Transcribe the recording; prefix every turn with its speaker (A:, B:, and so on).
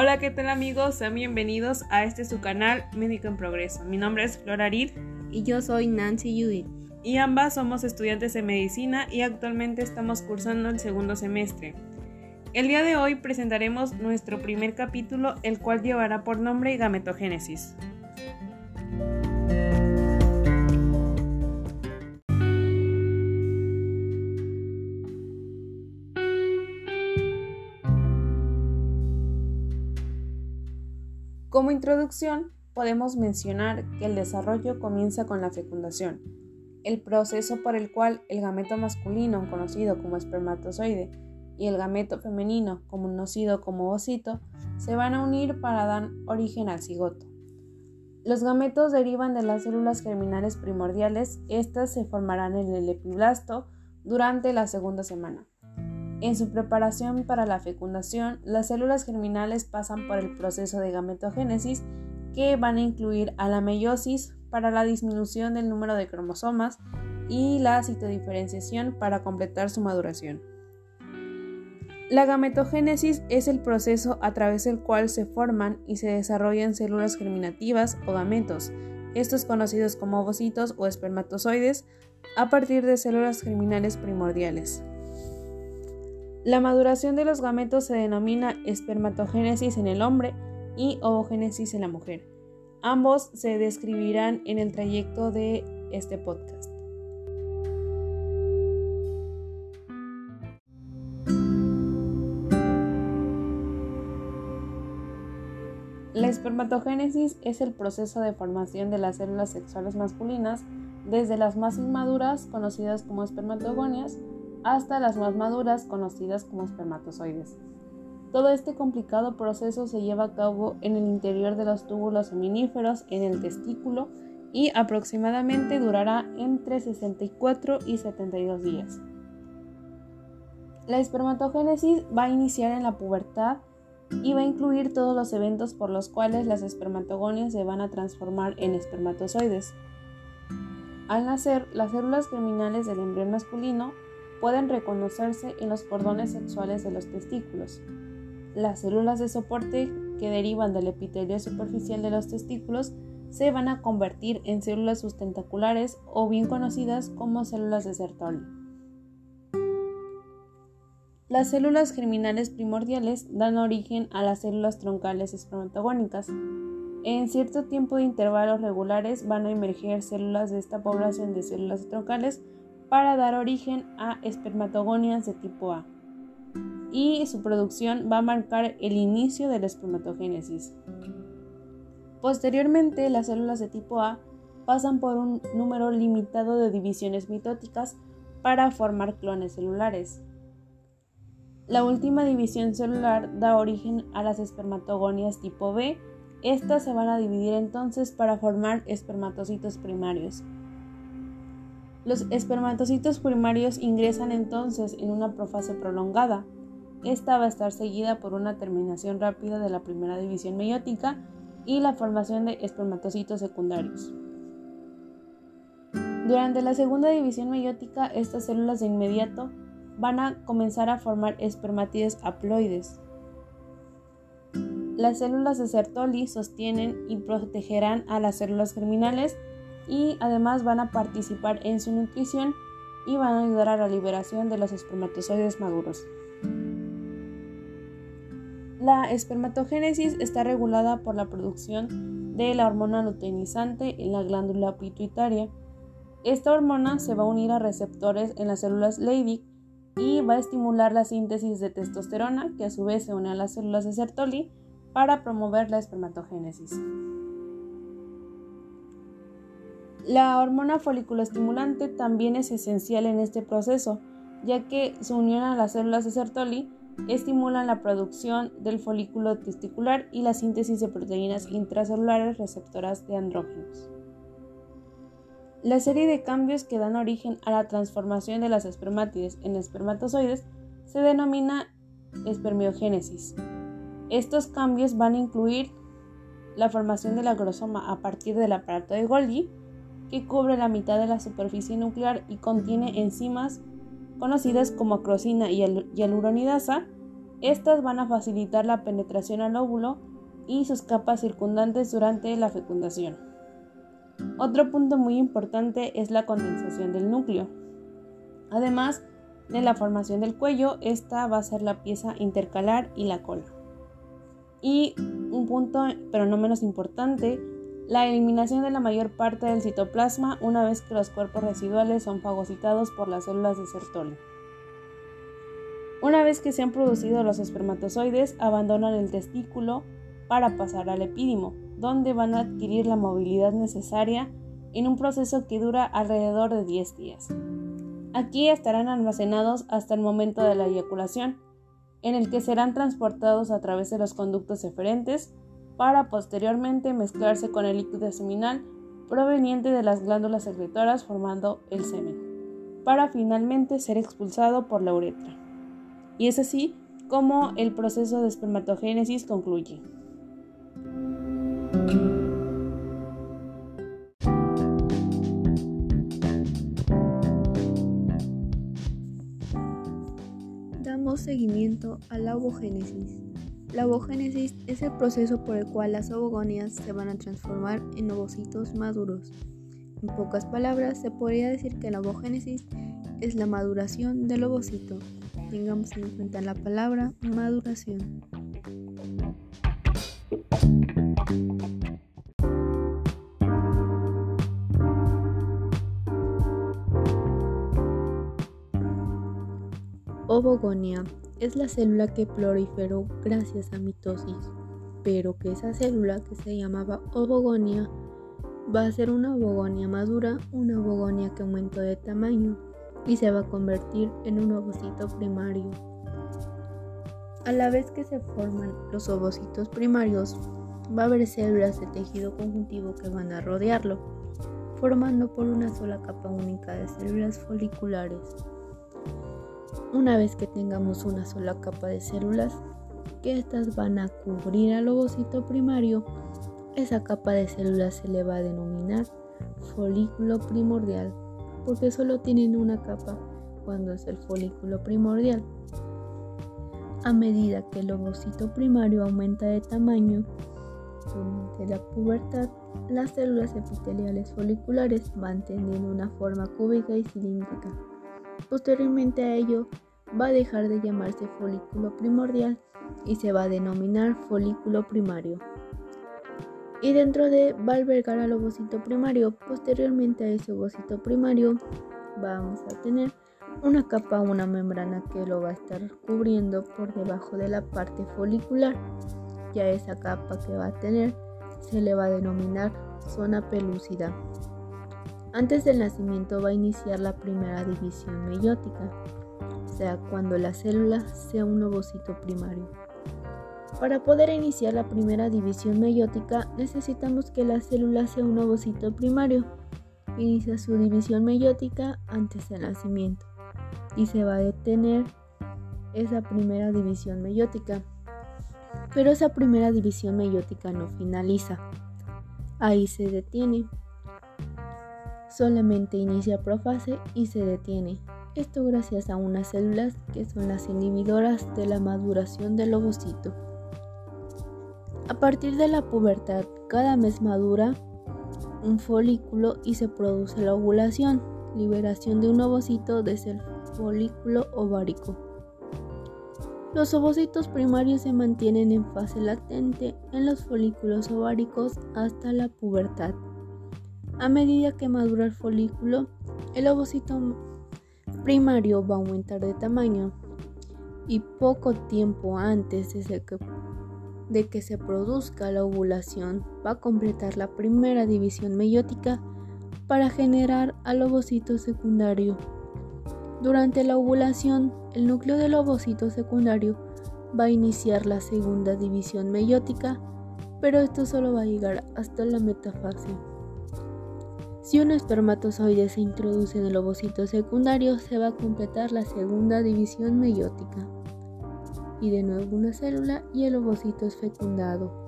A: Hola, ¿qué tal amigos? Sean bienvenidos a este su canal Médico en Progreso. Mi nombre es Flor Aril.
B: Y yo soy Nancy Judith.
A: Y ambas somos estudiantes de medicina y actualmente estamos cursando el segundo semestre. El día de hoy presentaremos nuestro primer capítulo, el cual llevará por nombre Gametogénesis. Como introducción, podemos mencionar que el desarrollo comienza con la fecundación, el proceso por el cual el gameto masculino, conocido como espermatozoide, y el gameto femenino, conocido como ovocito, se van a unir para dar origen al cigoto. Los gametos derivan de las células germinales primordiales, estas se formarán en el epiblasto durante la segunda semana. En su preparación para la fecundación, las células germinales pasan por el proceso de gametogénesis que van a incluir a la meiosis para la disminución del número de cromosomas y la citodiferenciación para completar su maduración. La gametogénesis es el proceso a través del cual se forman y se desarrollan células germinativas o gametos, estos conocidos como ovocitos o espermatozoides, a partir de células germinales primordiales. La maduración de los gametos se denomina espermatogénesis en el hombre y ovogénesis en la mujer. Ambos se describirán en el trayecto de este podcast. La espermatogénesis es el proceso de formación de las células sexuales masculinas desde las más inmaduras, conocidas como espermatogonias, hasta las más maduras conocidas como espermatozoides. Todo este complicado proceso se lleva a cabo en el interior de los túbulos seminíferos en el testículo y aproximadamente durará entre 64 y 72 días. La espermatogénesis va a iniciar en la pubertad y va a incluir todos los eventos por los cuales las espermatogonias se van a transformar en espermatozoides. Al nacer, las células germinales del embrión masculino pueden reconocerse en los cordones sexuales de los testículos. Las células de soporte que derivan del epitelio superficial de los testículos se van a convertir en células sustentaculares o bien conocidas como células de Sertoli. Las células germinales primordiales dan origen a las células troncales espermatogónicas. En cierto tiempo de intervalos regulares van a emerger células de esta población de células troncales para dar origen a espermatogonias de tipo A. Y su producción va a marcar el inicio de la espermatogénesis. Posteriormente, las células de tipo A pasan por un número limitado de divisiones mitóticas para formar clones celulares. La última división celular da origen a las espermatogonias tipo B. Estas se van a dividir entonces para formar espermatocitos primarios. Los espermatocitos primarios ingresan entonces en una profase prolongada. Esta va a estar seguida por una terminación rápida de la primera división meiótica y la formación de espermatocitos secundarios. Durante la segunda división meiótica, estas células de inmediato van a comenzar a formar espermátides haploides. Las células de Sertoli sostienen y protegerán a las células germinales y además van a participar en su nutrición y van a ayudar a la liberación de los espermatozoides maduros. La espermatogénesis está regulada por la producción de la hormona luteinizante en la glándula pituitaria. Esta hormona se va a unir a receptores en las células Leydig y va a estimular la síntesis de testosterona, que a su vez se une a las células de Sertoli para promover la espermatogénesis. La hormona foliculoestimulante también es esencial en este proceso, ya que su unión a las células de Sertoli estimulan la producción del folículo testicular y la síntesis de proteínas intracelulares receptoras de andrógenos. La serie de cambios que dan origen a la transformación de las espermátides en espermatozoides se denomina espermiogénesis. Estos cambios van a incluir la formación del agrosoma a partir del aparato de Golgi, que cubre la mitad de la superficie nuclear y contiene enzimas conocidas como acrosina y hialuronidasa Estas van a facilitar la penetración al óvulo y sus capas circundantes durante la fecundación. Otro punto muy importante es la condensación del núcleo. Además de la formación del cuello, esta va a ser la pieza intercalar y la cola. Y un punto, pero no menos importante, la eliminación de la mayor parte del citoplasma una vez que los cuerpos residuales son fagocitados por las células de Sertoli. Una vez que se han producido los espermatozoides, abandonan el testículo para pasar al epídimo, donde van a adquirir la movilidad necesaria en un proceso que dura alrededor de 10 días. Aquí estarán almacenados hasta el momento de la eyaculación, en el que serán transportados a través de los conductos eferentes para posteriormente mezclarse con el líquido seminal proveniente de las glándulas secretoras formando el semen, para finalmente ser expulsado por la uretra. Y es así como el proceso de espermatogénesis concluye.
B: Damos seguimiento a la ovogénesis. La ovogénesis es el proceso por el cual las ovogonias se van a transformar en ovocitos maduros. En pocas palabras, se podría decir que la ovogénesis es la maduración del ovocito. Tengamos en cuenta la palabra maduración. Ovogonia es la célula que proliferó gracias a mitosis, pero que esa célula que se llamaba ovogonia va a ser una ovogonia madura, una ovogonia que aumentó de tamaño y se va a convertir en un ovocito primario. A la vez que se forman los ovocitos primarios, va a haber células de tejido conjuntivo que van a rodearlo, formando por una sola capa única de células foliculares. Una vez que tengamos una sola capa de células, que estas van a cubrir al ovocito primario, esa capa de células se le va a denominar folículo primordial, porque solo tienen una capa cuando es el folículo primordial. A medida que el ovocito primario aumenta de tamaño durante la pubertad, las células epiteliales foliculares van teniendo una forma cúbica y cilíndrica. Posteriormente a ello, va a dejar de llamarse folículo primordial y se va a denominar folículo primario. Y dentro de va a albergar al ovocito primario. Posteriormente a ese ovocito primario vamos a tener una capa, una membrana que lo va a estar cubriendo por debajo de la parte folicular. Ya esa capa que va a tener se le va a denominar zona pelúcida. Antes del nacimiento va a iniciar la primera división meiótica, o sea, cuando la célula sea un ovocito primario. Para poder iniciar la primera división meiótica necesitamos que la célula sea un ovocito primario. Inicia su división meiótica antes del nacimiento y se va a detener esa primera división meiótica. Pero esa primera división meiótica no finaliza. Ahí se detiene solamente inicia profase y se detiene. Esto gracias a unas células que son las inhibidoras de la maduración del ovocito. A partir de la pubertad, cada mes madura un folículo y se produce la ovulación, liberación de un ovocito desde el folículo ovárico. Los ovocitos primarios se mantienen en fase latente en los folículos ováricos hasta la pubertad. A medida que madura el folículo, el ovocito primario va a aumentar de tamaño y poco tiempo antes de, que se produzca la ovulación va a completar la primera división meiótica para generar al ovocito secundario. Durante la ovulación, el núcleo del ovocito secundario va a iniciar la segunda división meiótica, pero esto solo va a llegar hasta la metafase. Si un espermatozoide se introduce en el ovocito secundario, se va a completar la segunda división meiótica. Y de nuevo una célula y el ovocito es fecundado.